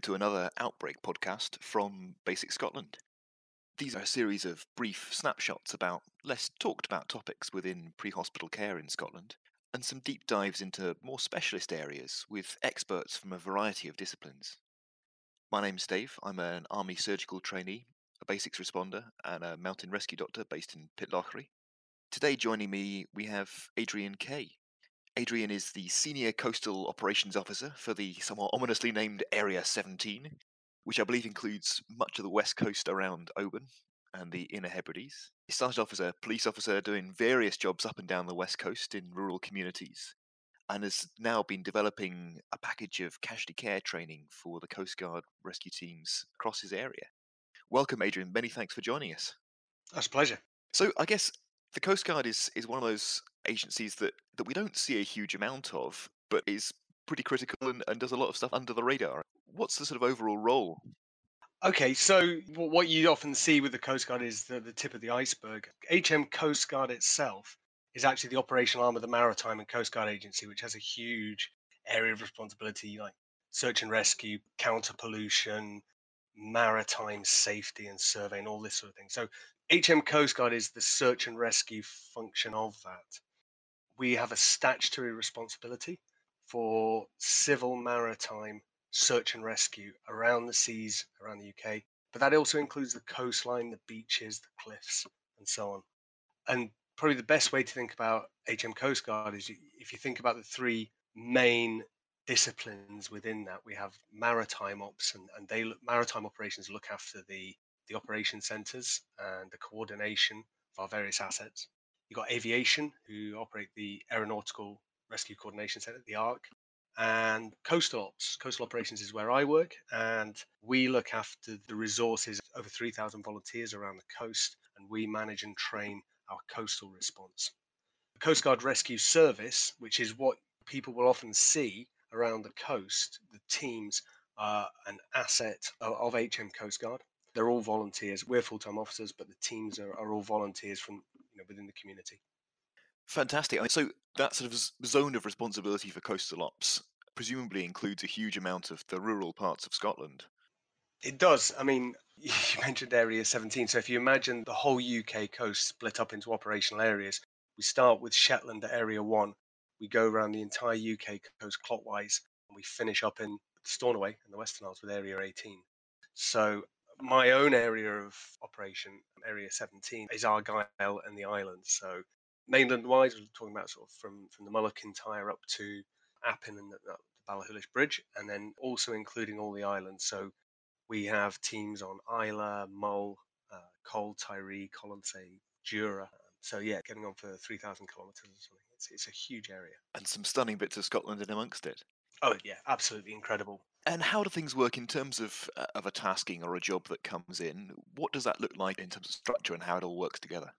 welcome to another Outbreak podcast from BASICS Scotland. These are a series of brief snapshots about less talked about topics within pre hospital care in Scotland, and some deep dives into more specialist areas with experts from a variety of disciplines. My name's Dave, I'm an Army surgical trainee, a basics responder, and a mountain rescue doctor based in Pitlochry. Today, joining me, we have Adrian Kay, Adrian is the Senior Coastal Operations Officer for the somewhat ominously named Area 17, which I believe includes much of the west coast around Oban and the Inner Hebrides. He started off as a police officer doing various jobs up and down the west coast in rural communities and has now been developing a package of casualty care training for the Coast Guard rescue teams across his area. Welcome, Adrian. Many thanks for joining us. That's a pleasure. So, I guess the Coast Guard is, is one of those agencies that, that we don't see a huge amount of, but is pretty critical and, and does a lot of stuff under the radar. What's the sort of overall role? Okay, so what you often see with the Coast Guard is the, the tip of the iceberg. HM Coast Guard itself is actually the operational arm of the Maritime and Coast Guard Agency, which has a huge area of responsibility like search and rescue, counter pollution, maritime safety and survey, and all this sort of thing. So HM Coast Guard is the search and rescue function of that. We have a statutory responsibility for civil maritime search and rescue around the seas, around the UK, but that also includes the coastline, the beaches, the cliffs, and so on. And probably the best way to think about HM Coast Guard is if you think about the three main disciplines within that, we have maritime ops, and, and they look, maritime operations look after the the operation centers and the coordination of our various assets. You've got aviation, who operate the Aeronautical Rescue Coordination Center, the ARC, and coastal ops. Coastal operations is where I work, and we look after the resources over 3,000 volunteers around the coast, and we manage and train our coastal response. The Coast Guard Rescue Service, which is what people will often see around the coast, the teams are an asset of HM Coast Guard they're all volunteers. We're full time officers, but the teams are, are all volunteers from you know within the community. Fantastic. So that sort of zone of responsibility for coastal ops presumably includes a huge amount of the rural parts of Scotland. It does. I mean, you mentioned Area 17. So if you imagine the whole UK coast split up into operational areas, we start with Shetland at Area 1. We go around the entire UK coast clockwise, and we finish up in Stornoway in the Western Isles with Area 18. So my own area of operation, Area 17, is Argyll and the islands. So mainland wise, we're talking about sort of from, from the Mull of Kintyre up to Appin and the, the Ballachulish Bridge, and then also including all the islands. So we have teams on Islay, Mull, uh, Coll, Tiree, Colonsay, Jura. So yeah, getting on for 3,000 kilometres or something. It's, it's a huge area. And some stunning bits of Scotland in amongst it. Oh yeah, absolutely incredible. And how do things work in terms of uh, of a tasking or a job that comes in? What does that look like in terms of structure and how it all works together?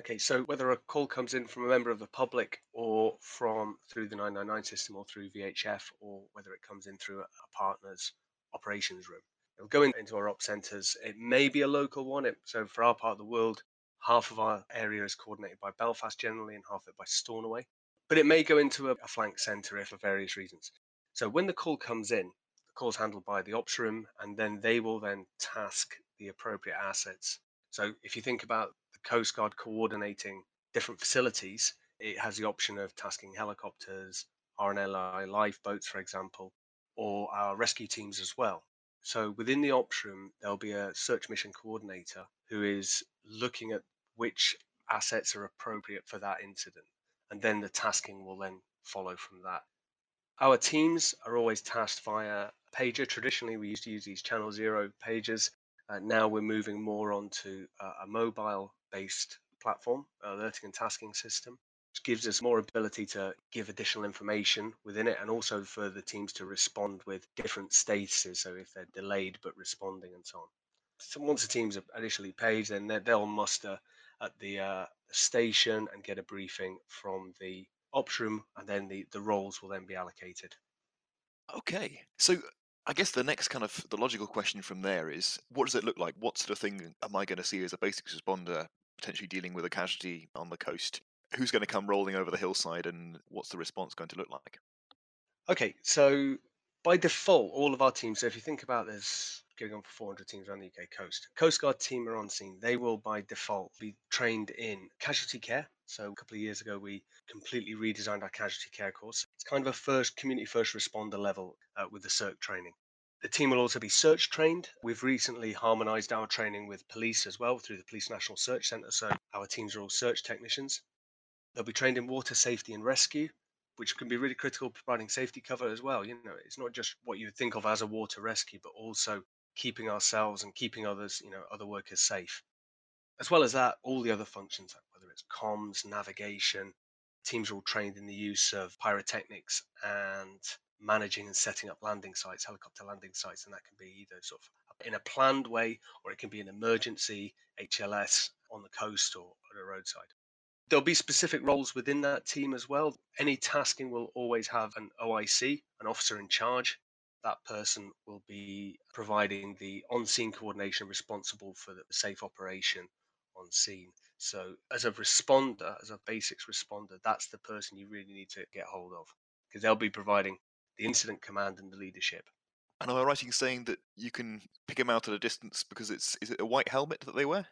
Okay, so whether a call comes in from a member of the public or from through the 999 system or through VHF or whether it comes in through a, a partner's operations room. It'll go in, into our op centres. It may be a local one. It, so for our part of the world, half of our area is coordinated by Belfast generally and half of it by Stornoway. But it may go into a, a flank centre if for various reasons. So when the call comes in, the call is handled by the ops room, and then they will then task the appropriate assets. So if you think about the Coast Guard coordinating different facilities, it has the option of tasking helicopters, RNLI lifeboats, for example, or our rescue teams as well. So within the ops room, there'll be a search mission coordinator who is looking at which assets are appropriate for that incident. And then the tasking will then follow from that. Our teams are always tasked via pager. Traditionally, we used to use these channel zero pages. Uh, now we're moving more onto uh, a mobile based platform, alerting and tasking system, which gives us more ability to give additional information within it and also for the teams to respond with different statuses. So if they're delayed but responding and so on. So once the teams are initially paged, then they'll muster at the uh, station and get a briefing from the ops room, and then the, the roles will then be allocated. Okay. So I guess the next kind of the logical question from there is what does it look like? What sort of thing am I going to see as a basic responder potentially dealing with a casualty on the coast? Who's going to come rolling over the hillside and what's the response going to look like? Okay, so by default, all of our teams, so if you think about this going on for 400 teams around the UK coast, Coast Guard team are on scene. They will by default be trained in casualty care. So a couple of years ago, we completely redesigned our casualty care course. It's kind of a first community first responder level uh, with the CERC training. The team will also be search trained. We've recently harmonized our training with police as well through the Police National Search Centre. So our teams are all search technicians. They'll be trained in water safety and rescue, which can be really critical, providing safety cover as well. You know, it's not just what you would think of as a water rescue, but also keeping ourselves and keeping others, you know, other workers safe. As well as that, all the other functions, whether it's comms, navigation, teams are all trained in the use of pyrotechnics and managing and setting up landing sites, helicopter landing sites, and that can be either sort of in a planned way or it can be an emergency HLS on the coast or at a roadside. There'll be specific roles within that team as well. Any tasking will always have an OIC, an officer in charge. That person will be providing the on scene coordination responsible for the safe operation on scene. So, as a responder, as a basics responder, that's the person you really need to get hold of because they'll be providing the incident command and the leadership. And am I right in saying that you can pick them out at a distance because it's is it a white helmet that they wear?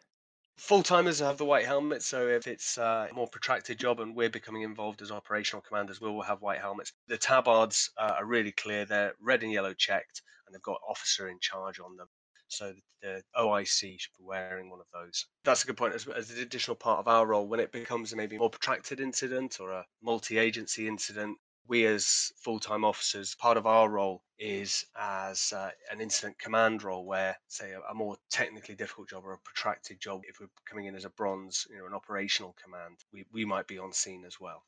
Full timers have the white helmet, so if it's a more protracted job and we're becoming involved as operational commanders, we will have white helmets. The tabards uh, are really clear; they're red and yellow checked, and they've got officer in charge on them. So the OIC should be wearing one of those. That's a good point. As, as an additional part of our role, when it becomes a maybe more protracted incident or a multi-agency incident, we as full-time officers part of our role is as uh, an incident command role where say a, a, more technically difficult job or a protracted job if we're coming in as a bronze you know an operational command we, we might be on scene as well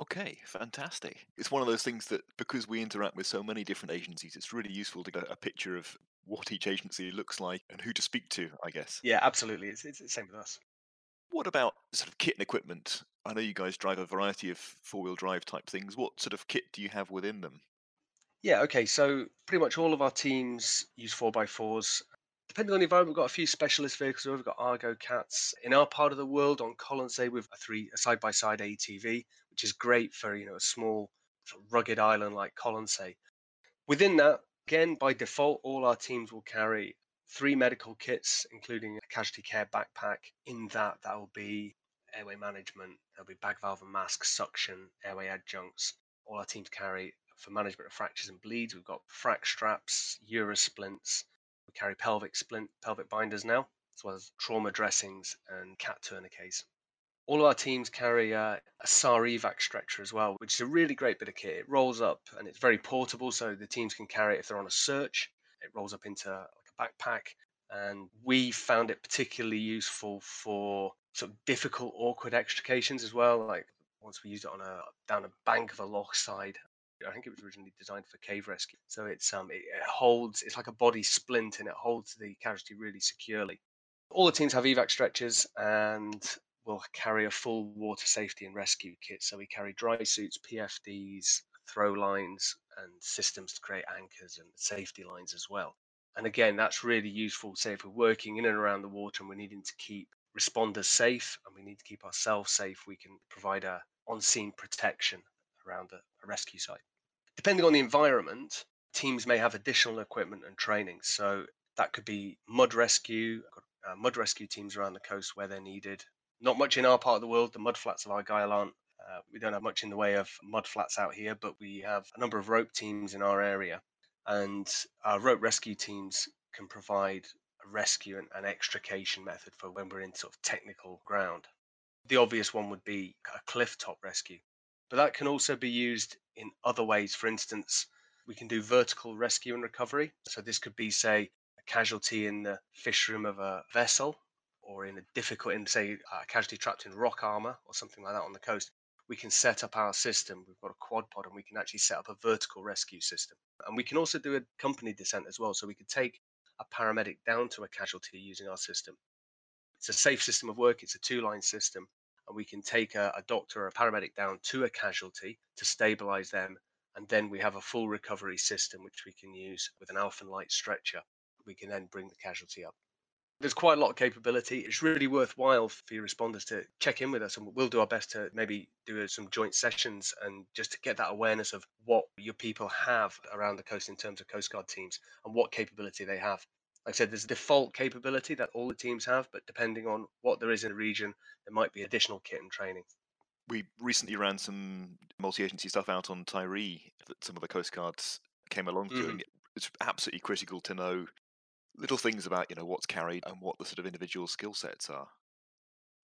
Okay, fantastic. It's one of those things that because we interact with so many different agencies, it's really useful to get a picture of what each agency looks like and who to speak to, I guess. Yeah, absolutely. It's, it's the same with us. What about sort of kit and equipment? I know you guys drive a variety of four wheel drive type things. What sort of kit do you have within them? Yeah, okay. So pretty much all of our teams use 4x4s. Depending on the environment, we've got a few specialist vehicles. We've got Argo Cats. In our part of the world, on Colonsay, we've a three a side by side ATV, which is great for you know a small rugged island like Colonsay. Within that, again by default, all our teams will carry three medical kits, including a casualty care backpack. In that, that will be airway management, there'll be bag valve and mask, suction, airway adjuncts. All our teams carry for management of fractures and bleeds. We've got frac straps, splints. We carry pelvic splint, pelvic binders now, as well as trauma dressings and cat tourniquets. All of our teams carry a, a SAR evac stretcher as well, which is a really great bit of kit. It rolls up and it's very portable, so the teams can carry it if they're on a search. It rolls up into like a backpack, and we found it particularly useful for sort of difficult, awkward extrications as well. Like once we used it on a down a bank of a loch side. I think it was originally designed for cave rescue. So it's um it, it holds it's like a body splint and it holds the casualty really securely. All the teams have evac stretchers and we'll carry a full water safety and rescue kit. So we carry dry suits, PFDs, throw lines, and systems to create anchors and safety lines as well. And again, that's really useful. Say if we're working in and around the water and we're needing to keep responders safe and we need to keep ourselves safe, we can provide a on-scene protection around a, a rescue site. Depending on the environment, teams may have additional equipment and training. So that could be mud rescue, uh, mud rescue teams around the coast where they're needed. Not much in our part of the world. The mud flats of Argyll aren't. Uh, we don't have much in the way of mud flats out here, but we have a number of rope teams in our area and our rope rescue teams can provide rescue and an extrication method for when we're in sort of technical ground. The obvious one would be a cliff top rescue, but that can also be used in other ways. For instance, we can do vertical rescue and recovery. So this could be, say, a casualty in the fish room of a vessel or in a difficult, in say, a casualty trapped in rock armor or something like that on the coast we can set up our system. We've got a quad pod and we can actually set up a vertical rescue system. And we can also do a companion descent as well. So we could take a paramedic down to a casualty using our system. It's a safe system of work, it's a two line system. And we can take a, a doctor or a paramedic down to a casualty to stabilize them. And then we have a full recovery system, which we can use with an Alpha light stretcher. We can then bring the casualty up. There's quite a lot of capability. It's really worthwhile for your responders to check in with us, and we'll do our best to maybe do some joint sessions and just to get that awareness of what your people have around the coast in terms of Coast Guard teams and what capability they have. Like I said, there's a default capability that all the teams have, but depending on what there is in the region, there might be additional kit and training. We recently ran some multi-agency stuff out on Tiree that some of the Coast Guards came along to, Mhm. and it's absolutely critical to know little things about you know what's carried and what the sort of individual skill sets are.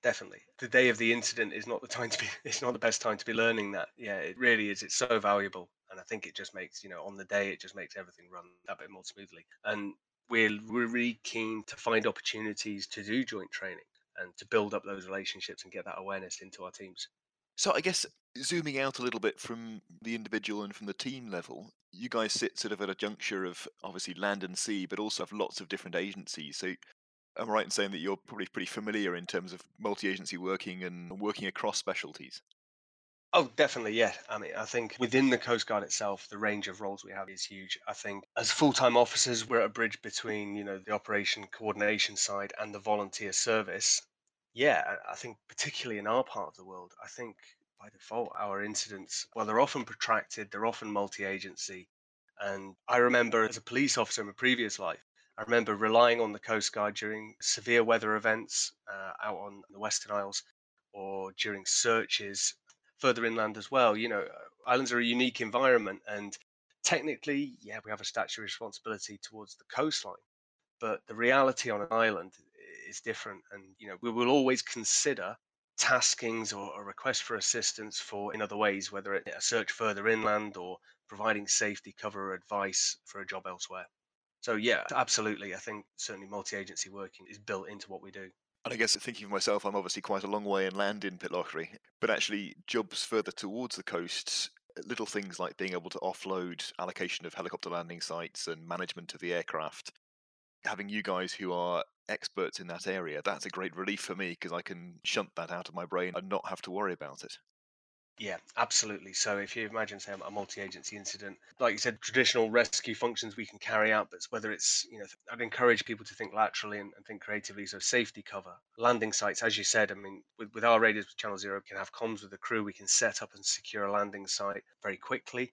Definitely. The day of the incident is not the time to be it's not the best time to be learning that. Yeah, it really is. It's so valuable. And I think it just makes, you know, on the day it just makes everything run that bit more smoothly. And we're we're really keen to find opportunities to do joint training and to build up those relationships and get that awareness into our teams. So I guess zooming out a little bit from the individual and from the team level, you guys sit sort of at a juncture of obviously land and sea, but also have lots of different agencies. So am I right in saying that you're probably pretty familiar in terms of multi-agency working and working across specialties? Oh, definitely, yeah. I mean, I think within the Coast Guard itself, the range of roles we have is huge. I think as full-time officers, we're at a bridge between, you know, the operation coordination side and the volunteer service. Yeah, I think particularly in our part of the world, I think by default our incidents, well, they're often protracted, they're often multi-agency. And I remember as a police officer in my previous life, I remember relying on the Coast Guard during severe weather events uh, out on the Western Isles or during searches further inland as well. You know, islands are a unique environment, and technically, yeah, we have a statutory responsibility towards the coastline, but the reality on an island is different. And you know, we will always consider taskings or a request for assistance for in other ways, whether it a search further inland or providing safety cover or advice for a job elsewhere. So yeah, absolutely. I think certainly multi-agency working is built into what we do. And I guess thinking of myself, I'm obviously quite a long way inland in Pitlochry, but actually jobs further towards the coasts, little things like being able to offload allocation of helicopter landing sites and management of the aircraft, having you guys who are experts in that area, that's a great relief for me because I can shunt that out of my brain and not have to worry about it. Yeah, absolutely. So if you imagine, say, a multi-agency incident, like you said, traditional rescue functions we can carry out, but whether it's, you know, I'd encourage people to think laterally and, and think creatively. So safety cover, landing sites, as you said, I mean, with, with our radios with Channel Zero, we can have comms with the crew. We can set up and secure a landing site very quickly.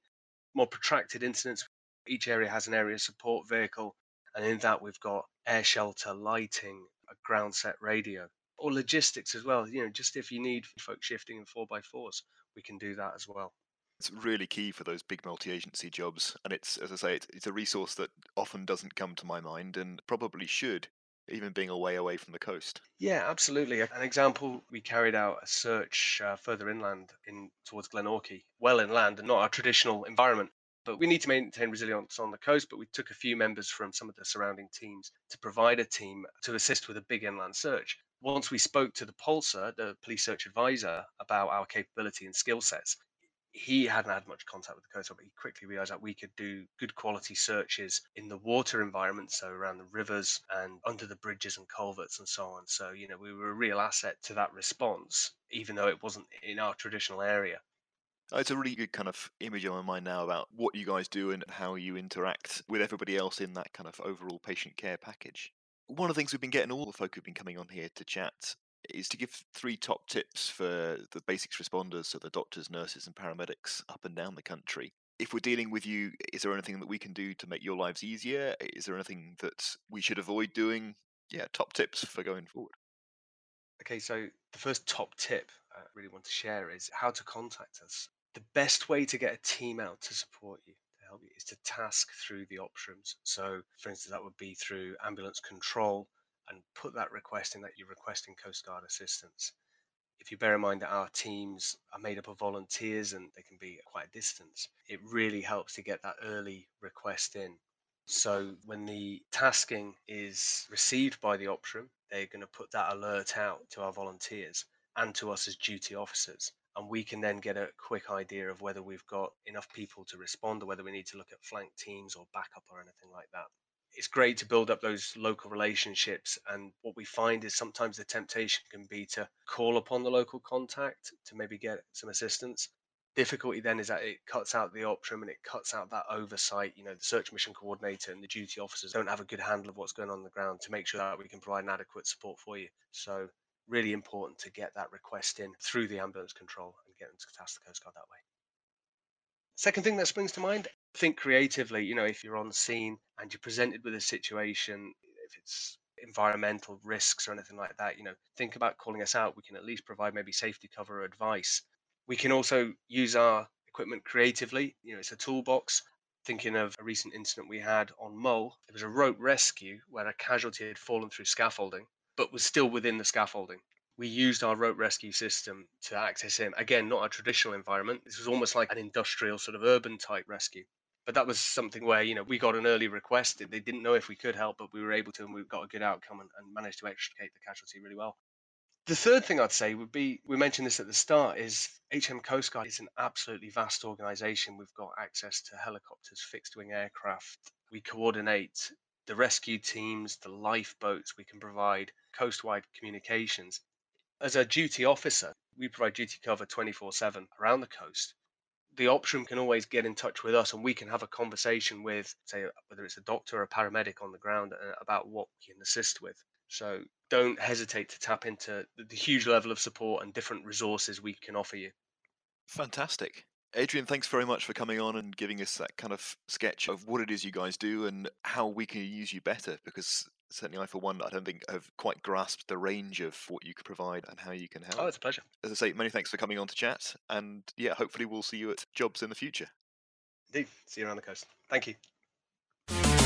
More protracted incidents, each area has an area support vehicle, and in that we've got air shelter, lighting, a ground set radio, or logistics as well. You know, just if you need folk shifting in four by fours we can do that as well. It's really key for those big multi-agency jobs, and it's as I say, it's, it's a resource that often doesn't come to my mind, and probably should, even being away away from the coast. Yeah, absolutely. An example: we carried out a search uh, further inland in towards Glenorchy, well inland and not our traditional environment. But we need to maintain resilience on the coast. But we took a few members from some of the surrounding teams to provide a team to assist with a big inland search once we spoke to the PolSA, the police search advisor, about our capability and skill sets, he hadn't had much contact with the coast, but he quickly realized that we could do good quality searches in the water environment, so around the rivers and under the bridges and culverts and so on. So, you know, we were a real asset to that response, even though it wasn't in our traditional area. Uh, it's a really good kind of image on my mind now about what you guys do and how you interact with everybody else in that kind of overall patient care package one of the things we've been getting all the folk who've been coming on here to chat is to give three top tips for the basics responders, so the doctors, nurses, and paramedics up and down the country. If we're dealing with you, is there anything that we can do to make your lives easier? Is there anything that we should avoid doing? Yeah, top tips for going forward. Okay, so the first top tip I really want to share is how to contact us. The best way to get a team out to support you to help you is to task through the options. So, for instance, that would be through ambulance control and put that request in that you're requesting Coast Guard assistance. If you bear in mind that our teams are made up of volunteers and they can be quite a distance, it really helps to get that early request in. So when the tasking is received by the option, they're going to put that alert out to our volunteers and to us as duty officers and we can then get a quick idea of whether we've got enough people to respond or whether we need to look at flank teams or backup or anything like that. It's great to build up those local relationships. And what we find is sometimes the temptation can be to call upon the local contact to maybe get some assistance. difficulty then is that it cuts out the room and it cuts out that oversight. You know, the search mission coordinator and the duty officers don't have a good handle of what's going on, on the ground to make sure that we can provide an adequate support for you. So really important to get that request in through the ambulance control and get them to task the Coast Guard that way. Second thing that springs to mind, think creatively. You know, if you're on scene and you're presented with a situation, if it's environmental risks or anything like that, you know, think about calling us out. We can at least provide maybe safety cover or advice. We can also use our equipment creatively. You know, it's a toolbox. Thinking of a recent incident we had on Mull, it was a rope rescue where a casualty had fallen through scaffolding, but was still within the scaffolding we used our rope rescue system to access him. Again, not a traditional environment. This was almost like an industrial sort of urban type rescue. But that was something where, you know, we got an early request. They didn't know if we could help, but we were able to, and we got a good outcome and, and managed to extricate the casualty really well. The third thing I'd say would be we mentioned this at the start is HM Coast Guard is an absolutely vast organization. We've got access to helicopters, fixed wing aircraft. We coordinate the rescue teams, the lifeboats. We can provide coastwide communications as a duty officer, we provide duty cover 24 7 around the coast. The room can always get in touch with us and we can have a conversation with, say, whether it's a doctor or a paramedic on the ground uh, about what we can assist with. So don't hesitate to tap into the huge level of support and different resources we can offer you. Fantastic. Adrian, thanks very much for coming on and giving us that kind of sketch of what it is you guys do and how we can use you better because certainly I, for one, I don't think have quite grasped the range of what you could provide and how you can oh, help. Oh, it's a pleasure. As I say, many thanks for coming on to chat. And yeah, hopefully we'll see you at jobs in the future. Indeed. See you around the coast. Thank you.